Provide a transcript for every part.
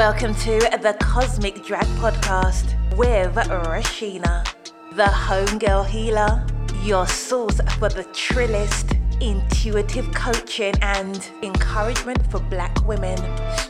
Welcome to the Cosmic Drag Podcast with Reshena, the homegirl healer, your source for the trillest, intuitive coaching and encouragement for black women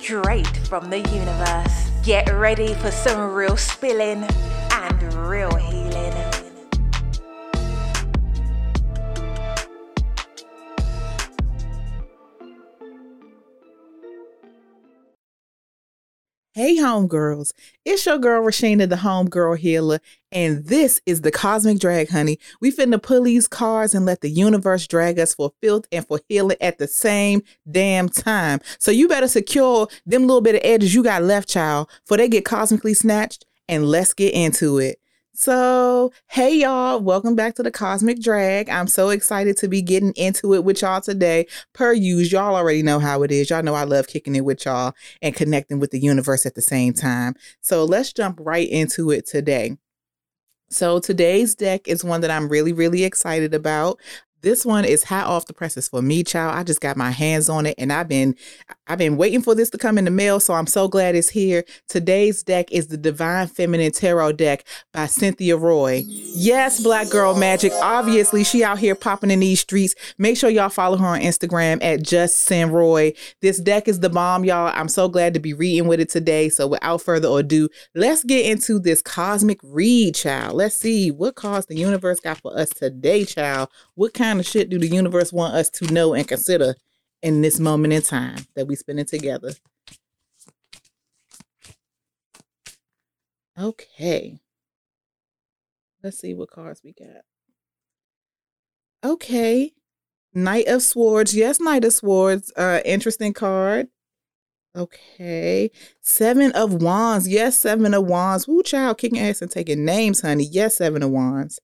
straight from the universe. Get ready for some real spilling and real healing. Hey, homegirls. It's your girl, Reshena, the homegirl healer, and this is the Cosmic Drag, honey. We finna pull these cards and let the universe drag us for filth and for healing at the same damn time. So you better secure them little bit of edges you got left, child, for they get cosmically snatched, and let's get into it. So, hey y'all, welcome back to the Cosmic Drag. I'm so excited to be getting into it with y'all today. Per usual, y'all already know how it is. Y'all know I love kicking it with y'all and connecting with the universe at the same time. So, let's jump right into it today. So, today's deck is one that I'm really, really excited about. This one is hot off the presses for me, child. I just got my hands on it and I've been I've been waiting for this to come in the mail, so I'm so glad it's here. Today's deck is the Divine Feminine Tarot deck by Cynthia Roy. Yes, Black Girl Magic. Obviously, she out here popping in these streets. Make sure y'all follow her on Instagram at Just Sin Roy. This deck is the bomb, y'all. I'm so glad to be reading with it today. So without further ado, let's get into this cosmic read, child. Let's see what cards the universe got for us today, child. What kind of shit do the universe want us to know and consider in this moment in time that we spending together. Okay. Let's see what cards we got. Okay. Knight of Swords. Yes, Knight of Swords. Uh interesting card. Okay. Seven of Wands. Yes, Seven of Wands. Woo child kicking ass and taking names, honey. Yes, Seven of Wands.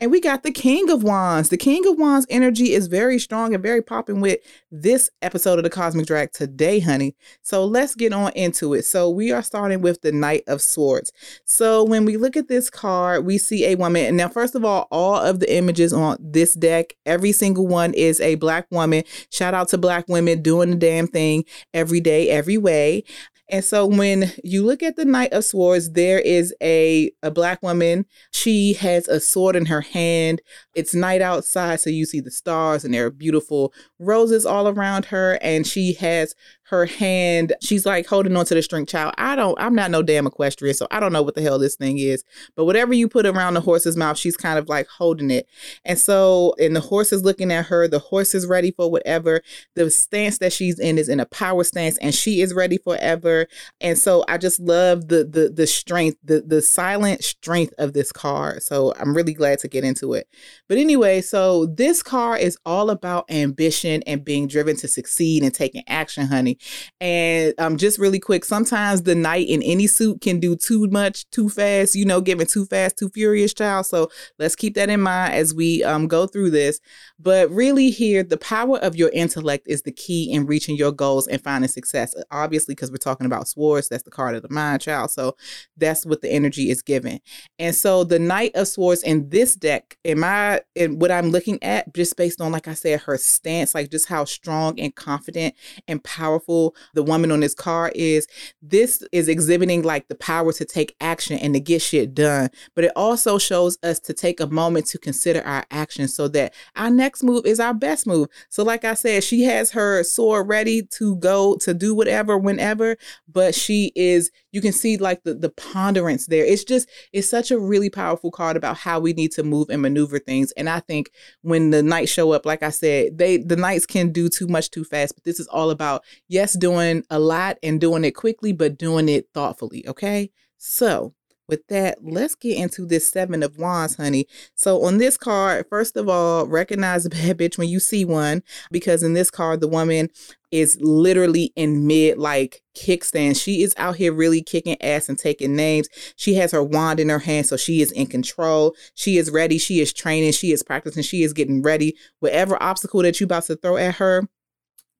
And we got the King of Wands. The King of Wands energy is very strong and very popping with this episode of the Cosmic Drag today, honey. So let's get on into it. So we are starting with the Knight of Swords. So when we look at this card, we see a woman. And now, first of all, all of the images on this deck, every single one is a black woman. Shout out to black women doing the damn thing every day, every way. And so when you look at the Knight of Swords, there is a, a black woman. She has a sword in her hand. It's night outside, so you see the stars, and there are beautiful roses all around her. And she has her hand, she's like holding onto the string child. I don't, I'm not no damn equestrian, so I don't know what the hell this thing is. But whatever you put around the horse's mouth, she's kind of like holding it. And so, and the horse is looking at her, the horse is ready for whatever. The stance that she's in is in a power stance, and she is ready forever. And so I just love the the the strength, the the silent strength of this card. So I'm really glad to get into it. But anyway, so this card is all about ambition and being driven to succeed and taking action, honey. And um, just really quick, sometimes the knight in any suit can do too much, too fast, you know, giving too fast, too furious, child. So let's keep that in mind as we um, go through this. But really, here, the power of your intellect is the key in reaching your goals and finding success. Obviously, because we're talking about swords, that's the card of the mind, child. So that's what the energy is given. And so the Knight of Swords in this deck, in my in what I'm looking at, just based on, like I said, her stance, like just how strong and confident and powerful powerful the woman on this car is, this is exhibiting like the power to take action and to get shit done. But it also shows us to take a moment to consider our actions so that our next move is our best move. So, like I said, she has her sword ready to go to do whatever, whenever, but she is, you can see like the, the ponderance there. It's just, it's such a really powerful card about how we need to move and maneuver things. And I think when the knights show up, like I said, they, the knights can do too much too fast, but this is all about yes, doing a lot and doing it quickly, but doing it thoughtfully. Okay. So, with that, let's get into this seven of wands, honey. So, on this card, first of all, recognize a bad bitch when you see one, because in this card, the woman is literally in mid like kickstand. She is out here really kicking ass and taking names. She has her wand in her hand, so she is in control. She is ready. She is training. She is practicing. She is getting ready. Whatever obstacle that you about to throw at her,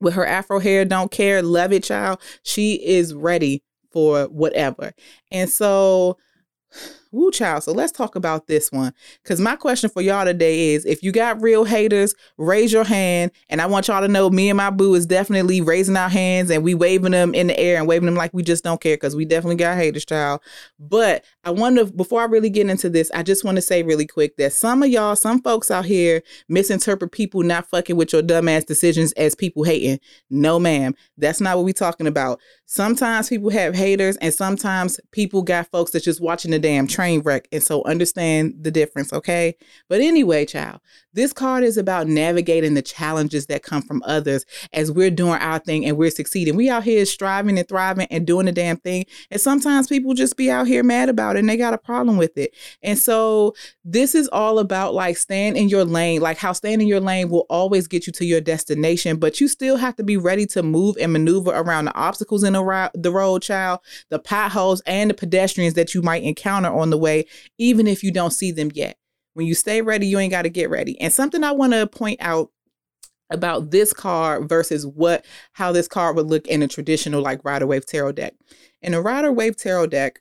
with her afro hair, don't care, love it, child. She is ready for whatever. And so Woo child. So let's talk about this one. Cause my question for y'all today is if you got real haters, raise your hand. And I want y'all to know me and my boo is definitely raising our hands and we waving them in the air and waving them like we just don't care because we definitely got haters, child. But I wonder before I really get into this, I just want to say really quick that some of y'all, some folks out here misinterpret people not fucking with your dumbass decisions as people hating. No, ma'am. That's not what we talking about. Sometimes people have haters and sometimes people got folks that just watching the damn train wreck. And so understand the difference, okay? But anyway, child, this card is about navigating the challenges that come from others as we're doing our thing and we're succeeding. We out here striving and thriving and doing the damn thing. And sometimes people just be out here mad about it and they got a problem with it. And so this is all about like staying in your lane, like how staying in your lane will always get you to your destination, but you still have to be ready to move and maneuver around the obstacles in the, the road, child, the potholes, and the pedestrians that you might encounter on the way, even if you don't see them yet. When you stay ready, you ain't got to get ready. And something I want to point out about this card versus what how this card would look in a traditional like Rider Waite tarot deck. In a Rider Waite tarot deck,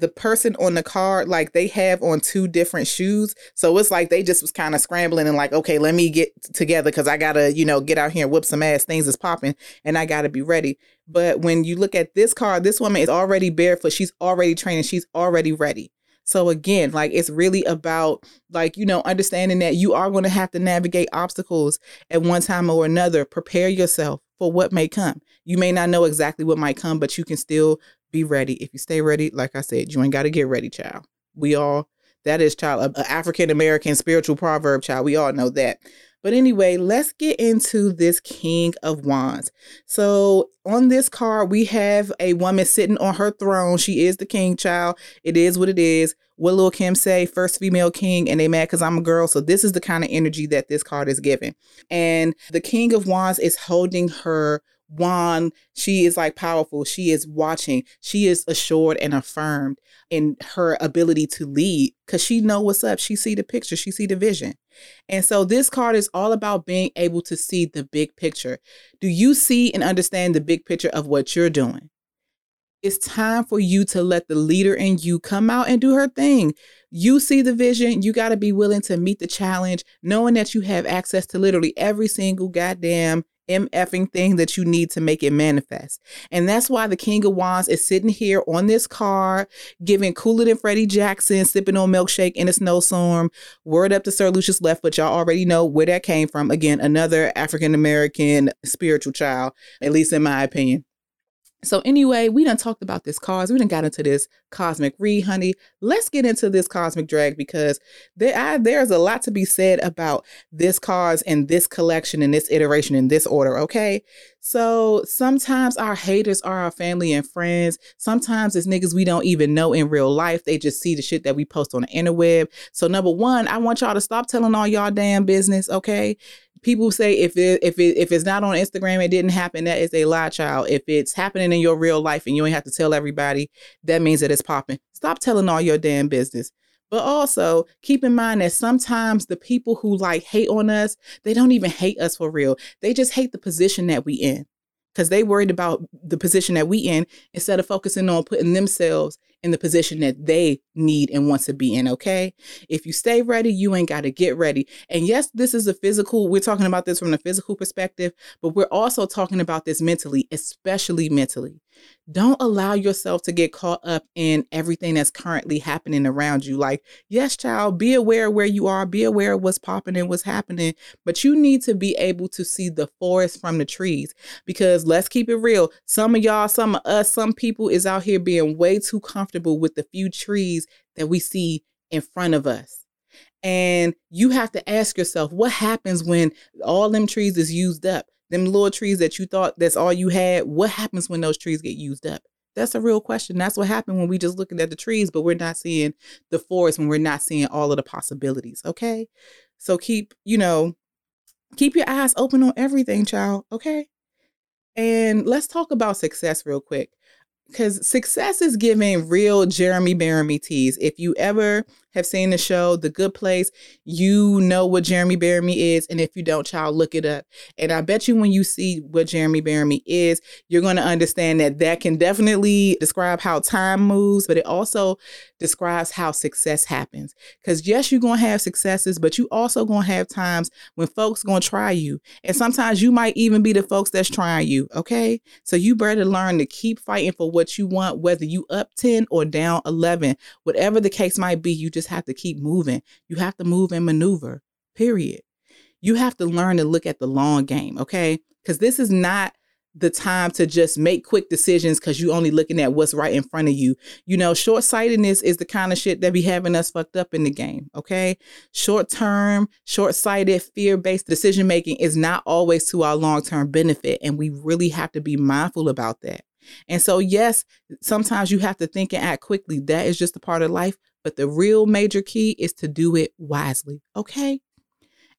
the person on the card like they have on two different shoes so it's like they just was kind of scrambling and like okay let me get together because i gotta you know get out here and whip some ass things is popping and i gotta be ready but when you look at this card this woman is already barefoot she's already training she's already ready so again, like it's really about like, you know, understanding that you are going to have to navigate obstacles at one time or another. Prepare yourself for what may come. You may not know exactly what might come, but you can still be ready. If you stay ready, like I said, you ain't got to get ready, child. We all that is child, an African American spiritual proverb, child. We all know that. But anyway, let's get into this King of Wands. So on this card, we have a woman sitting on her throne. She is the king child. It is what it is. What Lil Kim say? First female king, and they mad because I'm a girl. So this is the kind of energy that this card is giving. And the King of Wands is holding her wand. She is like powerful. She is watching. She is assured and affirmed in her ability to lead because she know what's up. She see the picture. She see the vision. And so this card is all about being able to see the big picture. Do you see and understand the big picture of what you're doing? It's time for you to let the leader in you come out and do her thing. You see the vision. You got to be willing to meet the challenge, knowing that you have access to literally every single goddamn MFing thing that you need to make it manifest. And that's why the King of Wands is sitting here on this card, giving cooler than Freddie Jackson, sipping on milkshake in a snowstorm. Word up to Sir Lucious Left, but y'all already know where that came from. Again, another African American spiritual child, at least in my opinion. So anyway, we done talked about this cause. We done got into this cosmic read, honey. Let's get into this cosmic drag because there I, there's a lot to be said about this cause and this collection and this iteration and this order. Okay, so sometimes our haters are our family and friends. Sometimes it's niggas we don't even know in real life. They just see the shit that we post on the interweb. So number one, I want y'all to stop telling all y'all damn business. Okay, people say if it if it if it's not on Instagram, it didn't happen. That is a lie, child. If it's happening in your real life and you ain't have to tell everybody, that means that it's popping. Stop telling all your damn business. But also keep in mind that sometimes the people who like hate on us, they don't even hate us for real. They just hate the position that we in. Cause they worried about the position that we in instead of focusing on putting themselves in the position that they need and want to be in, okay? If you stay ready, you ain't got to get ready. And yes, this is a physical, we're talking about this from the physical perspective, but we're also talking about this mentally, especially mentally. Don't allow yourself to get caught up in everything that's currently happening around you. Like, yes, child, be aware where you are, be aware of what's popping and what's happening, but you need to be able to see the forest from the trees. Because let's keep it real. Some of y'all, some of us, some people is out here being way too comfortable with the few trees that we see in front of us. And you have to ask yourself, what happens when all them trees is used up? Them little trees that you thought that's all you had, what happens when those trees get used up? That's a real question. That's what happened when we just looking at the trees, but we're not seeing the forest when we're not seeing all of the possibilities. Okay. So keep, you know, keep your eyes open on everything, child. Okay. And let's talk about success real quick. Because success is giving real Jeremy Bearimy teas. If you ever have seen the show, The Good Place, you know what Jeremy Bearimy is. And if you don't, child, look it up. And I bet you when you see what Jeremy Bearimy is, you're going to understand that that can definitely describe how time moves, but it also describes how success happens. Because yes, you're going to have successes, but you also going to have times when folks going to try you. And sometimes you might even be the folks that's trying you. Okay. So you better learn to keep fighting for what you want, whether you up 10 or down 11, whatever the case might be, you just have to keep moving. You have to move and maneuver, period. You have to learn to look at the long game. Okay. Because this is not the time to just make quick decisions because you're only looking at what's right in front of you. You know, short sightedness is the kind of shit that be having us fucked up in the game. Okay. Short term, short sighted, fear based decision making is not always to our long term benefit. And we really have to be mindful about that. And so, yes, sometimes you have to think and act quickly. That is just a part of life. But the real major key is to do it wisely. Okay.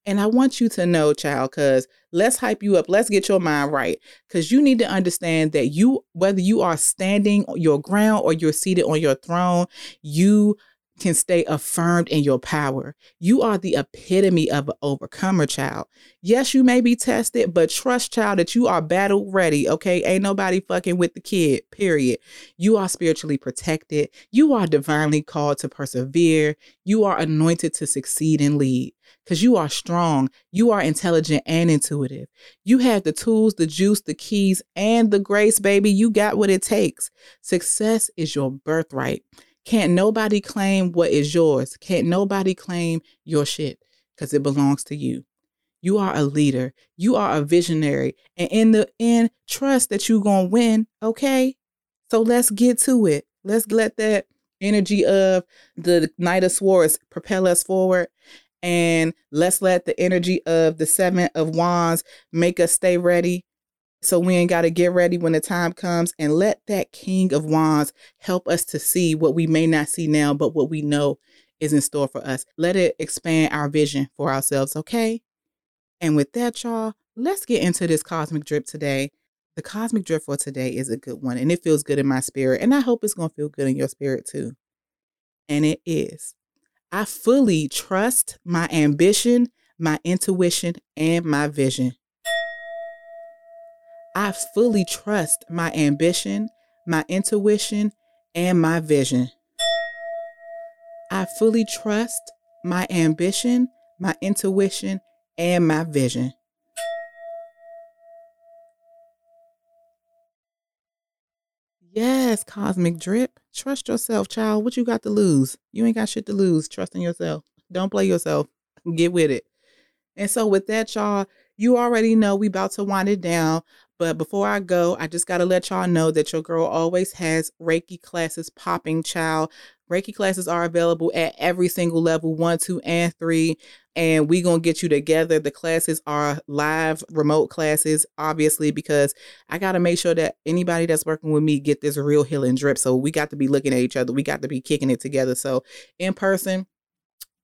And I want you to know, child, because let's hype you up. Let's get your mind right. Because you need to understand that you, whether you are standing your ground or you're seated on your throne, you can stay affirmed in your power. You are the epitome of an overcomer, child. Yes, you may be tested, but trust, child, that you are battle ready. Okay. Ain't nobody fucking with the kid, period. You are spiritually protected. You are divinely called to persevere. You are anointed to succeed and lead because you are strong. You are intelligent and intuitive. You have the tools, the juice, the keys, and the grace, baby. You got what it takes. Success is your birthright. Can't nobody claim what is yours. Can't nobody claim your shit because it belongs to you. You are a leader. You are a visionary. And in the end, trust that you're going to win. Okay. So let's get to it. Let's let that energy of the Knight of Swords propel us forward. And let's let the energy of the Seven of Wands make us stay ready so we ain't got to get ready when the time comes and let that King of Wands help us to see what we may not see now, but what we know is in store for us. Let it expand our vision for ourselves, okay? And with that, y'all, let's get into this cosmic drip today. The cosmic drip for today is a good one, and it feels good in my spirit, and I hope it's going to feel good in your spirit too. And it is. I fully trust my ambition, my intuition, and my vision. I fully trust my ambition, my intuition, and my vision. I fully trust my ambition, my intuition, and my vision. Yes, cosmic drip. Trust yourself, child. What you got to lose? You ain't got shit to lose. Trust in yourself. Don't play yourself. Get with it. And so with that, y'all, you already know we about to wind it down. But before I go, I just got to let y'all know that your girl always has Reiki classes popping, child. Reiki classes are available at every single level one, two, and three. And we going to get you together. The classes are live, remote classes, obviously, because I got to make sure that anybody that's working with me get this real healing drip. So we got to be looking at each other. We got to be kicking it together. So in person,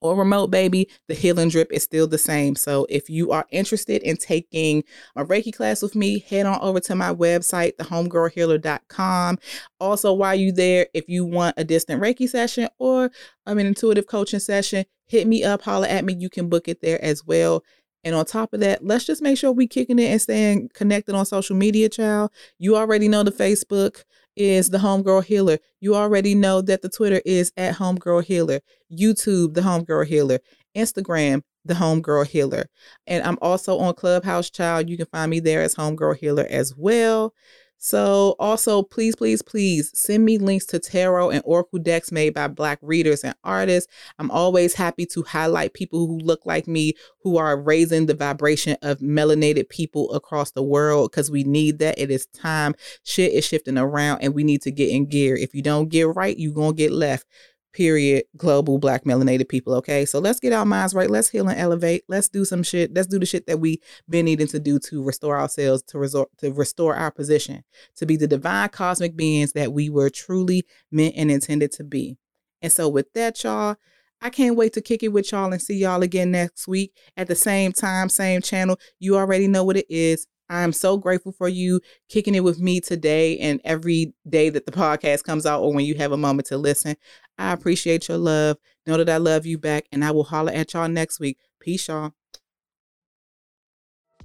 or remote baby, the healing drip is still the same. So if you are interested in taking a Reiki class with me, head on over to my website, thehomegirlhealer.com. Also, while you there, if you want a distant Reiki session or um, an intuitive coaching session, hit me up, holler at me. You can book it there as well. And on top of that, let's just make sure we kicking it and staying connected on social media, child. You already know the Facebook is the Homegirl Healer. You already know that the Twitter is at Homegirl Healer, YouTube, the Homegirl Healer, Instagram, the Homegirl Healer. And I'm also on Clubhouse Child. You can find me there as Homegirl Healer as well. So, also, please, please, please send me links to tarot and oracle decks made by Black readers and artists. I'm always happy to highlight people who look like me, who are raising the vibration of melanated people across the world because we need that. It is time. Shit is shifting around and we need to get in gear. If you don't get right, you're going to get left period global black melanated people okay? So let's get our minds right. Let's heal and elevate. Let's do some shit. Let's do the shit that we been needing to do to restore ourselves to resort to restore our position to be the divine cosmic beings that we were truly meant and intended to be. And so with that y'all I can't wait to kick it with y'all and see y'all again next week at the same time, same channel. You already know what it is. I'm so grateful for you kicking it with me today and every day that the podcast comes out or when you have a moment to listen. I appreciate your love. Know that I love you back and I will holler at y'all next week. Peace, y'all.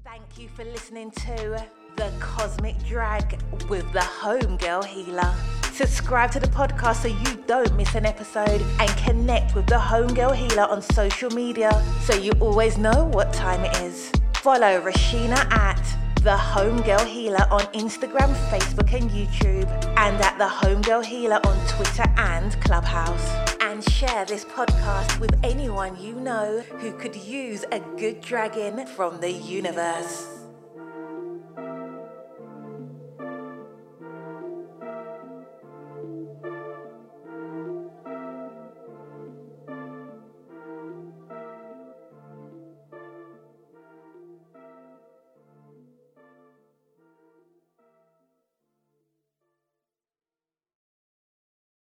Thank you for listening to The Cosmic Drag with the Homegirl Healer. Subscribe to the podcast so you don't miss an episode and connect with the Homegirl Healer on social media so you always know what time it is. Follow Reshena at The Homegirl Healer on Instagram, Facebook, and YouTube, and at The Homegirl Healer on Twitter and Clubhouse. And share this podcast with anyone you know who could use a good dragon from the universe.